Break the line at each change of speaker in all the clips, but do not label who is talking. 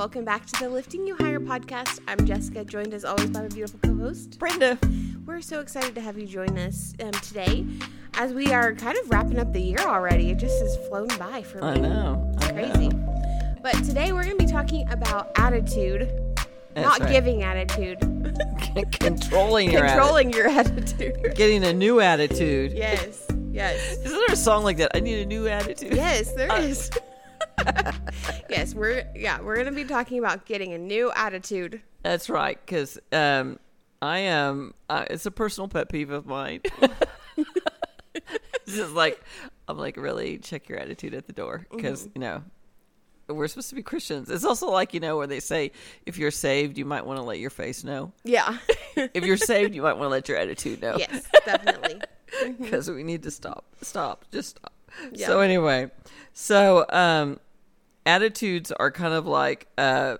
welcome back to the Lifting You Higher podcast. I'm Jessica, joined as always by my beautiful co host,
Brenda.
We're so excited to have you join us um, today as we are kind of wrapping up the year already. It just has flown by for me.
I know. I
Crazy.
know.
But today we're going to be talking about attitude,
That's
not
right.
giving attitude,
Controlling your
controlling your attitude.
attitude. Getting a new attitude.
yes, yes.
Isn't there a song like that? I need a new attitude.
Yes, there
Uh,
is. yes, we're yeah, we're gonna be talking about getting a new attitude.
That's right. Because um, I am. Uh, it's a personal pet peeve of mine. it's just like I'm like really check your attitude at the door because
Mm-hmm.
you know we're supposed to be Christians. It's also like you know where they say if you're saved, you might want to let your face know.
Yeah.
If you're saved, you might want to let your attitude know.
yes, definitely.
because we need to stop stop just stop
Yeah.
so anyway so um attitudes are kind of like uh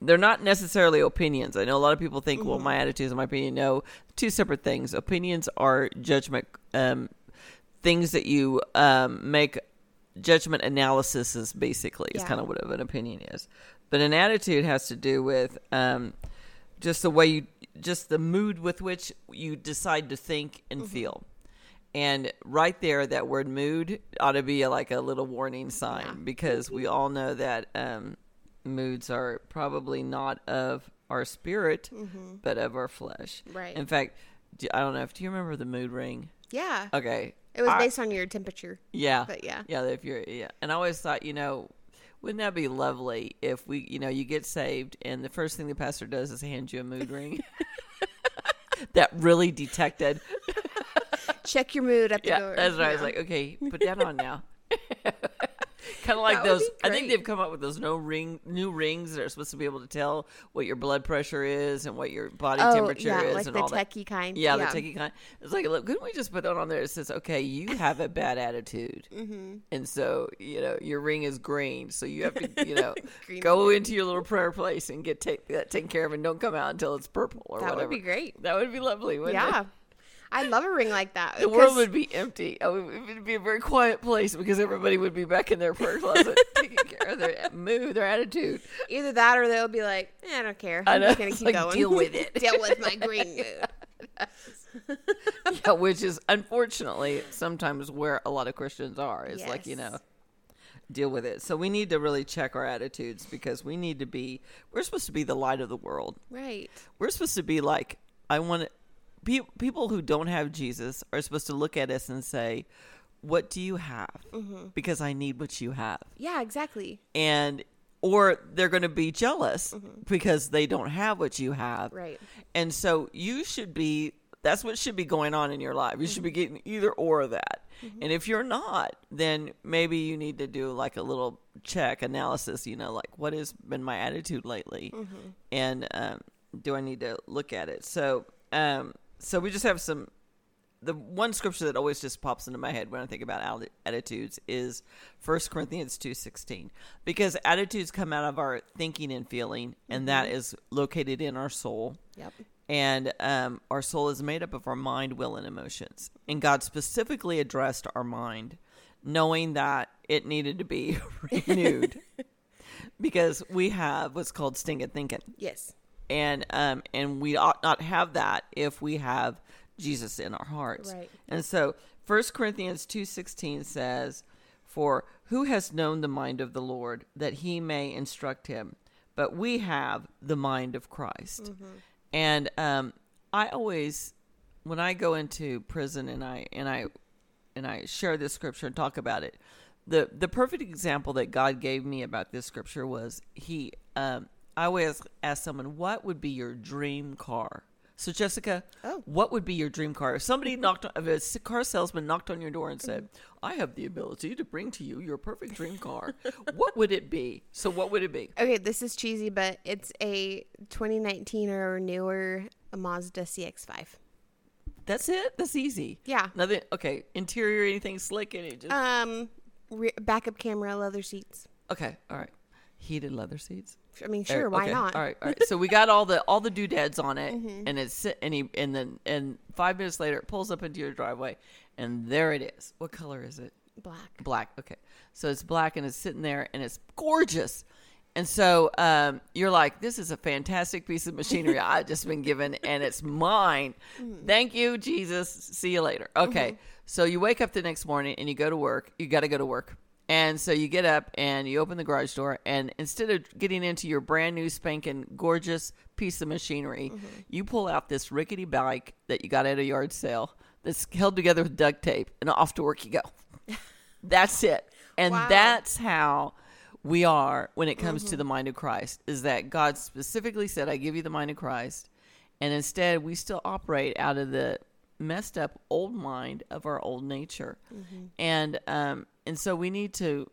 they're not necessarily opinions. I know a lot of people think well my attitudes and my opinion no two separate things. Opinions are judgment um things that you um make judgment analysis is basically is kind of what an opinion is. But an attitude has to do with um just the way you just the mood with which you decide to think and feel and right there that word mood ought to be like a little warning sign
Yeah.
because we all know that um, moods are probably not of our spirit but of our flesh
Right.
in fact do, i don't know if do you remember the mood ring
Yeah.
okay
It was
I-
based on your temperature.
yeah.
But yeah.
Yeah, if you're yeah. And I always thought, you know, wouldn't that be lovely if we, you know, you get saved and the first thing the pastor does is hand you a mood ring. that really detected.
Check your mood at the
Yeah,
door.
that's right. I was like, okay, put that on now. kind of like
That
those. I think they've come up with those no ring, new rings that are supposed to be able to tell what your blood pressure is and what your body
oh,
temperature
yeah,
is
like
and
the
all that.
techie kind.
Yeah, the techie kind. It's like, look, couldn't we just put that on there? It says, okay, you have a bad attitude, mm-hmm. and so you know your ring is green, so you have to, you know,
Green
go into your little prayer place and get take that taken care of, and don't come out until it's purple or
That
whatever.
That would be great.
That would be lovely. Wouldn't
Yeah.
it?
I'd love a ring like that.
The world would be empty. It would be a very quiet place because everybody would be back in their prayer closet taking care of their mood, their attitude.
either that or they'll be like, eh, I don't care.
I
I'm just gonna keep
like,
going.
deal with it.
deal with my green mood.
yeah, which is unfortunately sometimes where a lot of Christians are. Is like you know, deal with it. So we need to really check our attitudes because we need to be. We're supposed to be the light of the world.
Right.
We're supposed to be like I want. Pe- people who don't have Jesus are supposed to look at us and say, "What do you have?"
Mm-hmm.
Because I need what you have,
Yeah, exactly.
and or they're going to be jealous because they don't have what you have.
Mm-hmm. Right.
And so you should be that's what should be going on in your life. You should be getting either or of that. And if you're not, then maybe you need to do like a little check analysis, you know, like what has been my attitude lately? And um, do I need to look at it? So um so we just have some the one scripture that always just pops into my head when I think about attitudes is 1 Corinthians 2:16 because attitudes come out of our thinking and feeling and that is located in our soul
Yep.
and um, our soul is made up of our mind, will, and emotions. And God specifically addressed our mind, knowing that it needed to be renewed because we have what's called stinking thinking
Yes.
And um and we ought not have that if we have Jesus in our hearts.
Right.
And so 1 Corinthians 2:16 says, "For who has known the mind of the Lord that he may instruct him? But we have the mind of Christ." And um I always when I go into prison and I and I and I share this scripture and talk about it. The the perfect example that God gave me about this scripture was he um I always ask someone, what would be your dream car? So Jessica,
Oh.
what would be your dream car? If somebody knocked on, if a car salesman knocked on your door and said, I have the ability to bring to you your perfect dream car, what would it be? So what would it be?
Okay, this is cheesy, but it's a 2019 or newer Mazda CX-5.
That's it? That's easy.
Yeah.
Nothing okay. Interior anything slick in it just
Um, re- backup camera, leather seats.
Okay, all right. Heated leather seats.
I mean, sure,
Uh,
why
okay,
not?
All right, all right. So we got all the all the doodads on it,
Mm-hmm.
and it's sit- and he and then and five minutes later it pulls up into your driveway, and there it is. What color is it?
Black.
Black. Okay, so it's black and it's sitting there and it's gorgeous, And so um, you're like, this is a fantastic piece of machinery I've just been given, and it's mine. Thank you, Jesus. See you later. Okay. So you wake up the next morning and you go to work. You got to go to work. And so you get up and you open the garage door, and instead of getting into your brand new spanking gorgeous piece of machinery, mm-hmm. you pull out this rickety bike that you got at a yard sale that's held together with duct tape, and off to work you go. That's it. And
Wow.
that's how we are when it comes to mm-hmm. the mind of Christ is that God specifically said, I give you the mind of Christ. And instead, we still operate out of the messed up old mind of our old nature. Mm-hmm. And, um, and so we need to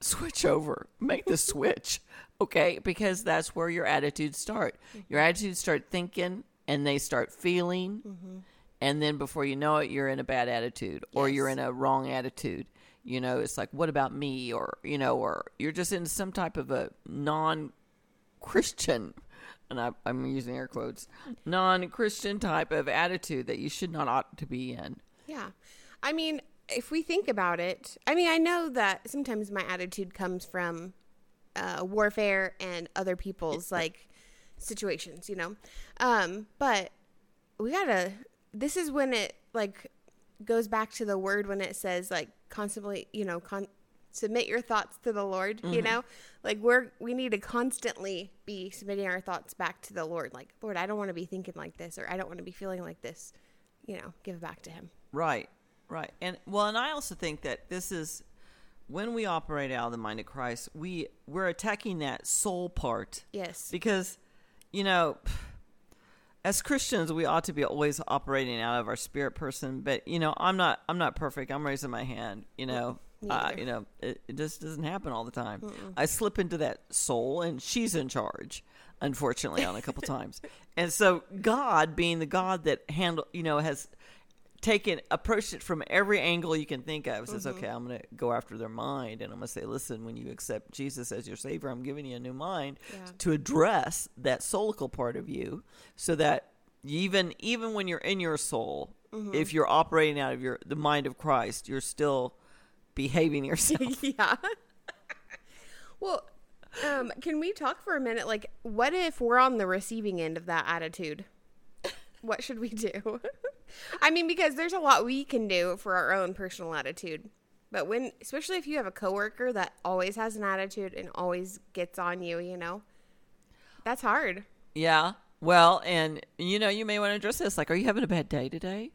switch over, make the switch, okay? Because that's where your attitudes start. Mm-hmm. Your attitudes start thinking and they start feeling. Mm-hmm. And then before you know it, you're in a bad attitude or you're in a wrong attitude. You know, it's like, what about me? Or, you know, or you're just in some type of a non Christian, and I, I'm using air quotes, non Christian type of attitude that you should not ought to be in.
Yeah. I mean, if we think about it, I mean, I know that sometimes my attitude comes from uh, warfare and other people's like situations, you know? Um, but we gotta, this is when it like goes back to the word when it says like constantly, you know, con- submit your thoughts to the Lord, you mm-hmm. know? Like we're, we need to constantly be submitting our thoughts back to the Lord. Like, Lord, I don't want to be thinking like this or I don't want to be feeling like this, you know, give it back to Him.
Right, right. And well, and I also think that this is when we operate out of the mind of Christ, we we're attacking that soul part
Yes.
because you know as Christians we ought to be always operating out of our spirit person but you know I'm not I'm not perfect I'm raising my hand you know uh, you know it, it just doesn't happen all the time. I slip into that soul and she's in charge unfortunately on a couple times. And so God being the God that handle you know has taken approached it from every angle you can think of says okay i'm going to go after their mind and i'm going to say listen when you accept jesus as your savior i'm giving you a new mind
Yeah.
to address that soulical part of you so that even even when you're in your soul if you're operating out of your the mind of christ you're still behaving yourself
yeah. well, um, can we talk for a minute? Like, what if we're on the receiving end of that attitude? What should we do? I mean, because there's a lot we can do for our own personal attitude. But when, especially if you have a coworker that always has an attitude and always gets on you, you know, that's hard.
yeah well and you know you may want to address this like are you having a bad day today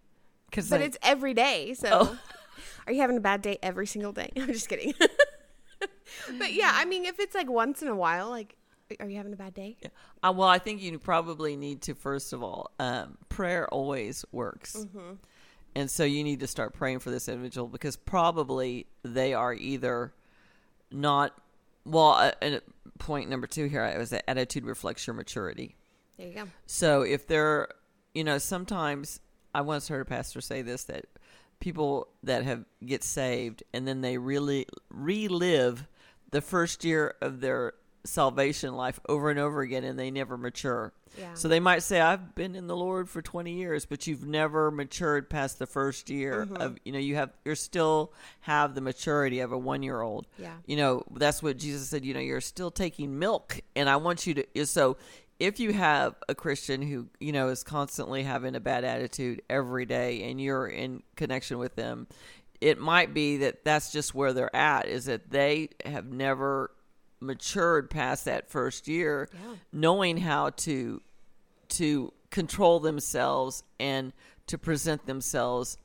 because
But it's every day. So,
Oh.
are you having a bad day every single day? I'm just kidding. but yeah, I mean, if it's like once in a while, like, are you having a bad day?
Uh, well, I think you probably need to first of all, um, prayer always works, and so you need to start praying for this individual because probably they are either not. Well, uh, and point number two here was that attitude reflects your maturity.
There you go.
So if they're, you know, sometimes I once heard a pastor say this that people that have get saved and then they really relive the first year of their salvation life over and over again and they never mature.
Yeah.
So they might say I've been in the Lord for 20 years but you've never matured past the first year mm-hmm. of you know you have you're still have the maturity of a 1-year-old.
Yeah.
You know, that's what Jesus said, you know, you're still taking milk and I want you to so if you have a Christian who, you know, is constantly having a bad attitude every day and you're in connection with them, it might be that that's just where they're at is that they have never matured past that first year
Yeah.
knowing how to to control themselves and to present themselves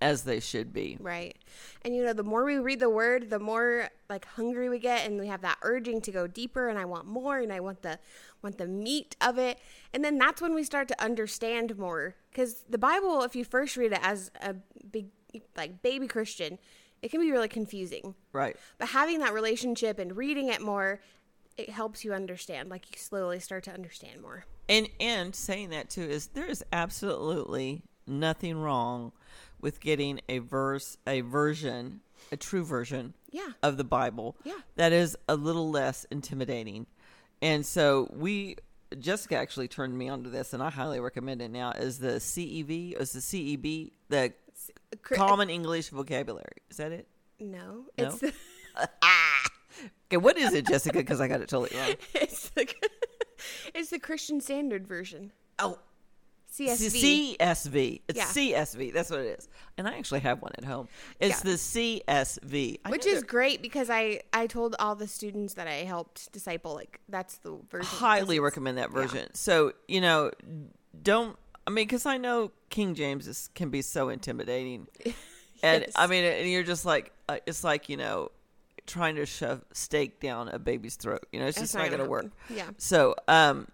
as they should be.
Right. And you know, the more we read the word, the more like hungry we get and we have that urging to go deeper and I want more and I want the want the meat of it. And then that's when we start to understand more cuz the Bible if you first read it as a big like baby Christian, it can be really confusing.
Right.
But having that relationship and reading it more, it helps you understand. Like you slowly start to understand more.
And and saying that too is there is absolutely nothing wrong with getting a verse, a version, a true version
Yeah.
of the Bible
Yeah.
that is a little less intimidating. And so we Jessica actually turned me onto this and I highly recommend it now is the CEV, is the CEB, the
Cr-
Common English Vocabulary. Is that it?
No,
No?
it's the, ah!
Okay, what is it, Jessica? Because I got it totally wrong.
it's the it's the Christian Standard Version.
Oh,
CSV.
CSV. It's
Yeah.
CSV. That's what it is. And I actually have one at home. It's
Yeah.
the CSV. I
which is great because I I told all the students that I helped disciple like that's the version.
highly recommend that version. So you know, don't. I mean, because I know King James is, can be so intimidating, and I mean, and you're just like, uh, it's like you know, trying to shove steak down a baby's throat. You know, it's
That's
just not, going to
gonna
work.
Yeah.
So, um,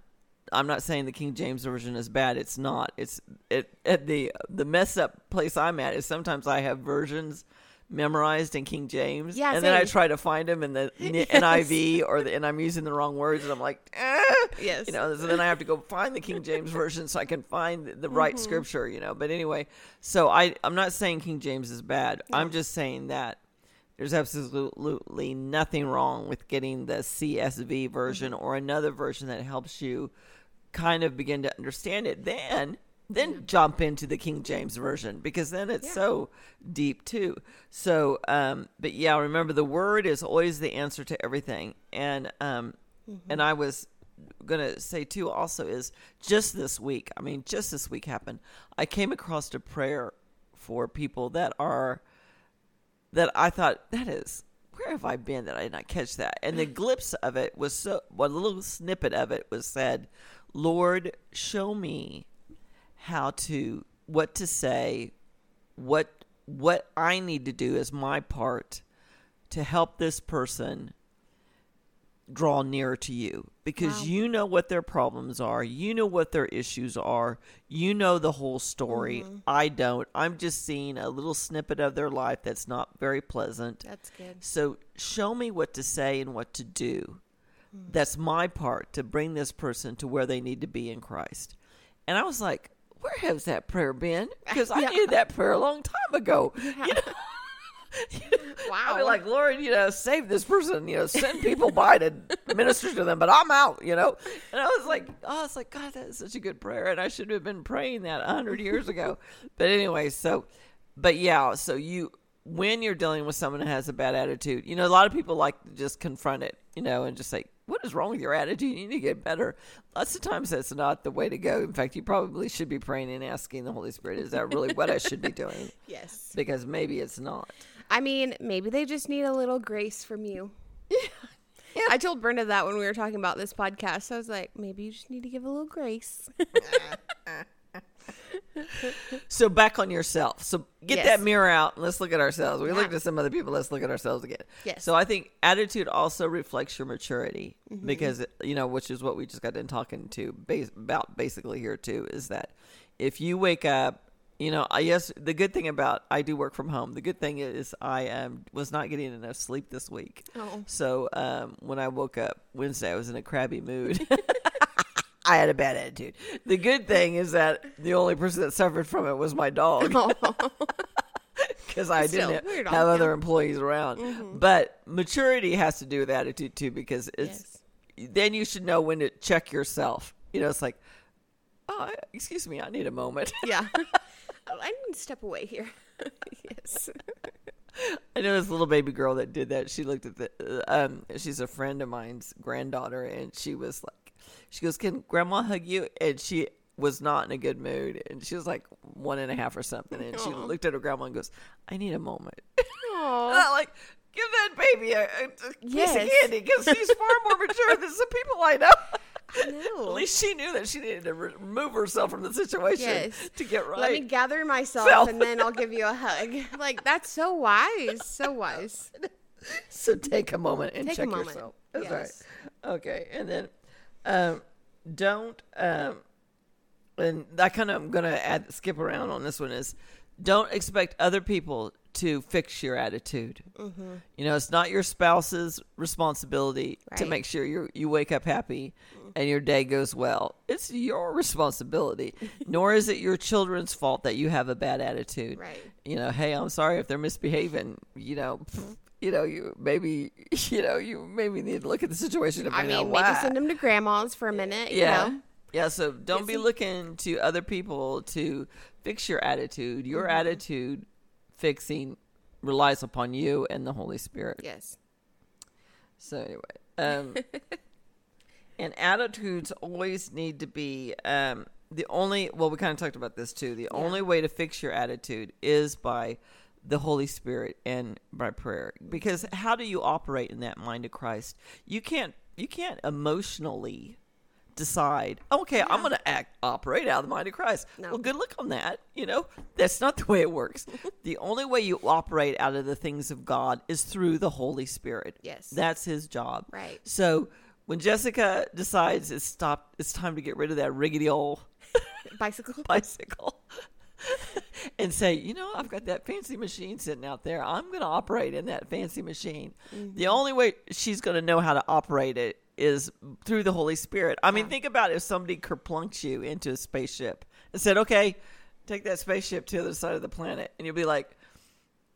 I'm not saying the King James version is bad. It's not. It's it at the the mess up place I'm at is sometimes I have versions memorized in King James,
Yeah,
and then I try to find them in the N- NIV or the, and I'm using the wrong words, and I'm like, eh.
Yes.
you know. So then I have to go find the King James version so I can find the, right
Mm-hmm.
scripture, you know. But anyway, so I I'm not saying King James is bad. I'm just saying that there's absolutely nothing wrong with getting the CSV version
Mm-hmm.
or another version that helps you kind of begin to understand it. Then then jump into the King James version because then it's
Yeah.
so deep too. So um but yeah, remember the word is always the answer to everything. And um
Mm-hmm.
and I was gonna say too also is just this week, I mean just this week happened. I came across a prayer for people that are that I thought that is where have I been that I did not catch that? And the glimpse of it was so one little snippet of it was said, Lord, show me how to what to say, what what I need to do as my part to help this person draw nearer to you because
Wow.
you know what their problems are you know what their issues are you know the whole story. Mm-hmm. I don't. I'm just seeing a little snippet of their life that's not very pleasant.
That's good.
so show me what to say and what to do. Mm. That's my part to bring this person to where they need to be in christ. And i was like where has that prayer been? Because i
Yeah.
needed that prayer a long time ago. You know
Wow.
Be like, Lord, you know, save this person, you know, send people by to minister to them, but I'm out, you know. And I was like, oh, it's like, God, that is such a good prayer, and I should have been praying that a hundred years ago. But anyway, so, but yeah, so you when you're dealing with someone who has a bad attitude, you know, a lot of people like to just confront it, you know, and just say, what is wrong with your attitude? You need to get better. Lots of times that's not the way to go. In fact, you probably should be praying and asking the Holy Spirit, is that really what I should be doing?
yes.
Because maybe it's not.
I mean, maybe they just need a little grace from you. Yeah. I told Brenda that when we were talking about this podcast. I was like, maybe you just need to give a little grace.
So back on yourself. So get
Yes.
that mirror out and let's look at ourselves. We
Yeah.
looked at some other people. Let's look at ourselves again.
Yes.
So I think attitude also reflects your maturity
Mm-hmm.
because you know, which is what we just got done talking to base, about basically here too. Is that if you wake up. You know, I yes. The good thing about I do work from home. The good thing is I um, was not getting enough sleep this week.
Oh.
So um, when I woke up Wednesday, I was in a crabby mood. I had a bad attitude. The good thing is that the only person that suffered from it was my dog because I
Still,
didn't
weird
have other employees around. Mm-hmm. But maturity has to do with attitude too because it's then you should know when to check yourself. You know, it's like, oh, excuse me, I need a moment.
yeah. Oh, I need to step away here. yes.
I know this little baby girl that did that. She looked at the, uh, um, she's a friend of mine's granddaughter, and she was like, she goes, "Can Grandma hug you?" And she was not in a good mood, and she was like one and a half or something, and she looked at her grandma and goes, "I need a moment."
Aw.
Like, give that baby a, a piece
Yes.
of candy because she's far more mature than some people I know. At least she knew that she needed to re- remove herself from the situation
Yes.
to get right.
Let me gather myself
Self.
and then I'll give you a hug. Like that's so wise, so wise.
so take a moment and
Take
check yourself. That's
Yes.
right. Okay, and then um, don't um, and I kind of I'm gonna add skip around on this one is don't expect other people to fix your attitude. Mm-hmm. You know, it's not your spouse's responsibility to make sure you you wake up happy mm. and your day goes well. It's your responsibility. Nor is it your children's fault that you have a bad attitude.
Right.
You know, hey, I'm sorry if they're misbehaving. You know, mm-hmm. pff, you know, you maybe you know you maybe need to look at the situation
I
out
mean,
why.
maybe send them to grandma's for a minute.
Yeah.
You know?
Yeah, so don't be looking to other people to fix your attitude. Your
Mm-hmm.
attitude fixing relies upon you and the Holy Spirit.
Yes.
So anyway, um, and attitudes always need to be um, the only. Well, we kind of talked about this too. The only way to fix your attitude is by the Holy Spirit and by prayer. Because how do you operate in that mind of Christ? You can't. You can't emotionally decide. Okay, I'm going to act operate out of the mind of Christ.
No.
Well, good luck on that. You know that's not the way it works. the only way you operate out of the things of God is through the Holy Spirit.
Yes.
that's His job.
Right.
So when Jessica decides it's stop, it's time to get rid of that rickety old
Bicycle.
bicycle. and say, you know, I've got that fancy machine sitting out there. I'm going to operate in that fancy machine. Mm-hmm. The only way she's going to know how to operate it is through the Holy Spirit. I mean, think about if somebody kerplunked you into a spaceship and said, okay, take that spaceship to the other side of the planet. And you'll be like,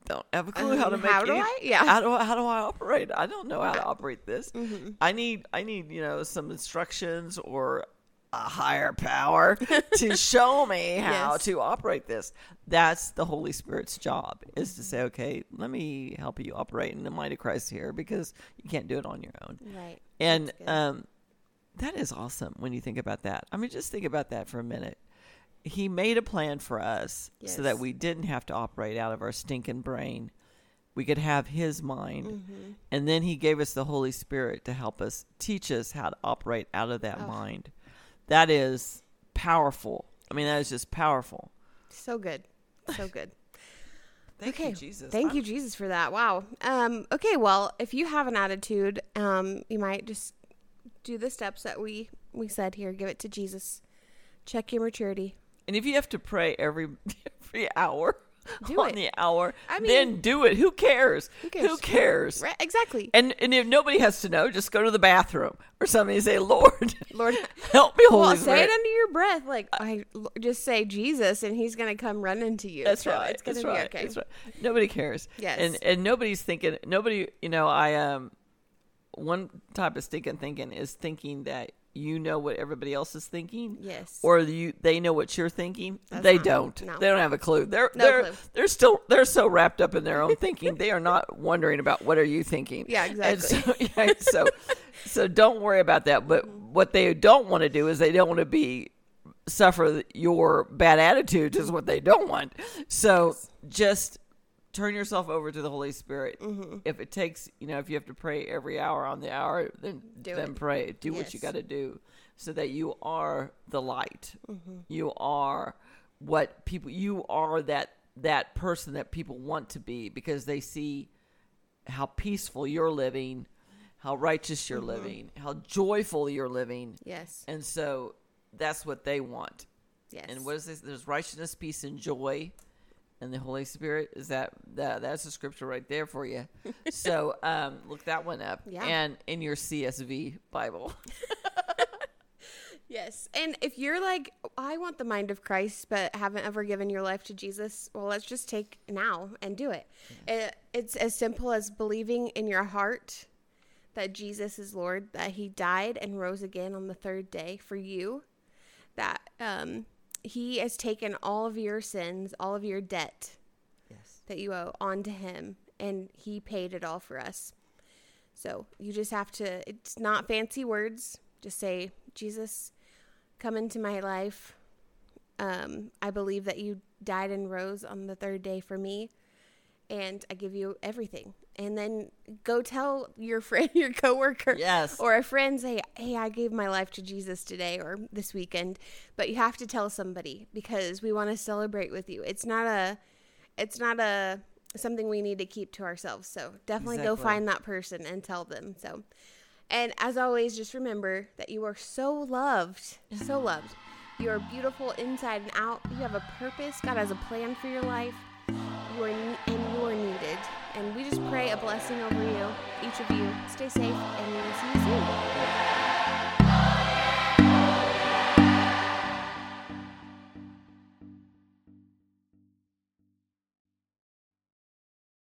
don't have a clue how to
Um,
make
how do
any-
I? Yeah.
How do I, how do I operate? I don't know how to operate this. I need I need you know some instructions or a higher power to show me how
Yes.
to operate this. That's the Holy Spirit's job is to say, okay, let me help you operate in the mind of Christ here because you can't do it on your own.
Right.
And um, that is awesome when you think about that. I mean, just think about that for a minute. He made a plan for us so that we didn't have to operate out of our stinking brain. We could have His mind.
Mm-hmm.
And then He gave us the Holy Spirit to help us teach us how to operate out of that
Oh.
mind. That is powerful. I mean, that is just powerful.
So good. So good.
Thank
okay.
you, Jesus.
Thank
I'm-
you, Jesus, for that. Wow. Um, okay, well, if you have an attitude, um, you might just do the steps that we we said here. Give it to Jesus. Check your maturity.
And if you have to pray every every hour
Do
on
it.
the hour,
I mean, then
do it. Who cares?
Who cares?
Who cares?
Right? Exactly.
And and if nobody has to know, just go to the bathroom or something and say, Lord,
Lord,
help me, Holy
well, say it under your breath. Like I just say Jesus, and He's gonna come running to you.
That's
So
right.
It's gonna be
right.
okay.
Right. Nobody cares.
Yes.
And and nobody's thinking. Nobody. You know, I um, one type of stinking thinking is thinking that you know what everybody else is thinking.
Yes.
Or you, they know what you're thinking.
That's
they
not-
don't.
no.
They don't have a clue. They're
No
they're
clue.
they're still they're so wrapped up in their own thinking. They are not wondering about what are you thinking.
Yeah,
And so,
exactly.
yeah, so so don't worry about that. But mm-hmm. what they don't want to do is they don't want to be suffer your bad attitudes is what they don't want. So just turn yourself over to the Holy Spirit.
Mm-hmm.
If it takes, you know, if you have to pray every hour on the hour, then
Do
then
it.
pray. Do what you got to do so that you are the light.
Mm-hmm.
You are what people you are that that person that people want to be because they see how peaceful you're living, how righteous you're
Mm-hmm.
living, how joyful you're living.
yes.
And so that's what they want.
Yes.
And what is this? There's righteousness, peace, and joy, and the Holy Spirit. Is that that? That's a scripture right there for you. so um, look that one up.
Yeah.
And in your CSV Bible.
Yes. And if you're like, I want the mind of Christ, but haven't ever given your life to Jesus, well, let's just take now and do it. it. It's as simple as believing in your heart that Jesus is Lord, that He died and rose again on the third day for you, that um, He has taken all of your sins, all of your debt
Yes.
that you owe onto Him, and He paid it all for us. So you just have to, it's not fancy words. Just say, Jesus, come into my life. Um, I believe that you died and rose on the third day for me, and I give you everything. And then go tell your friend, your coworker,
Yes.
or a friend, say, "Hey, I gave my life to Jesus today or this weekend." But you have to tell somebody because we want to celebrate with you. It's not a, it's not a something we need to keep to ourselves. So definitely go find that person and tell them. So, and as always, just remember that you are so loved, so loved. You are beautiful inside and out. You have a purpose. God has a plan for your life. You are and you are needed. And we just pray a blessing over you, each of you. Stay safe, and we will see you soon.